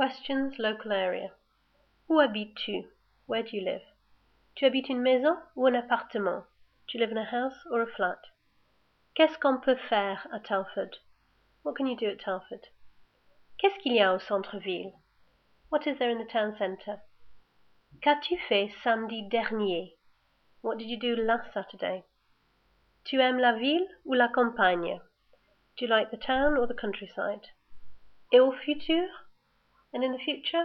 Questions Local Area. Où habites-tu? Where do you live? Tu habites une maison ou un appartement? Do you live in a house or a flat? Qu'est-ce qu'on peut faire à Telford? What can you do at Telford? Qu'est-ce qu'il y a au centre-ville? What is there in the town centre? Qu'as-tu fait samedi dernier? What did you do last Saturday? Tu aimes la ville ou la campagne? Do you like the town or the countryside? Et au futur? And in the future?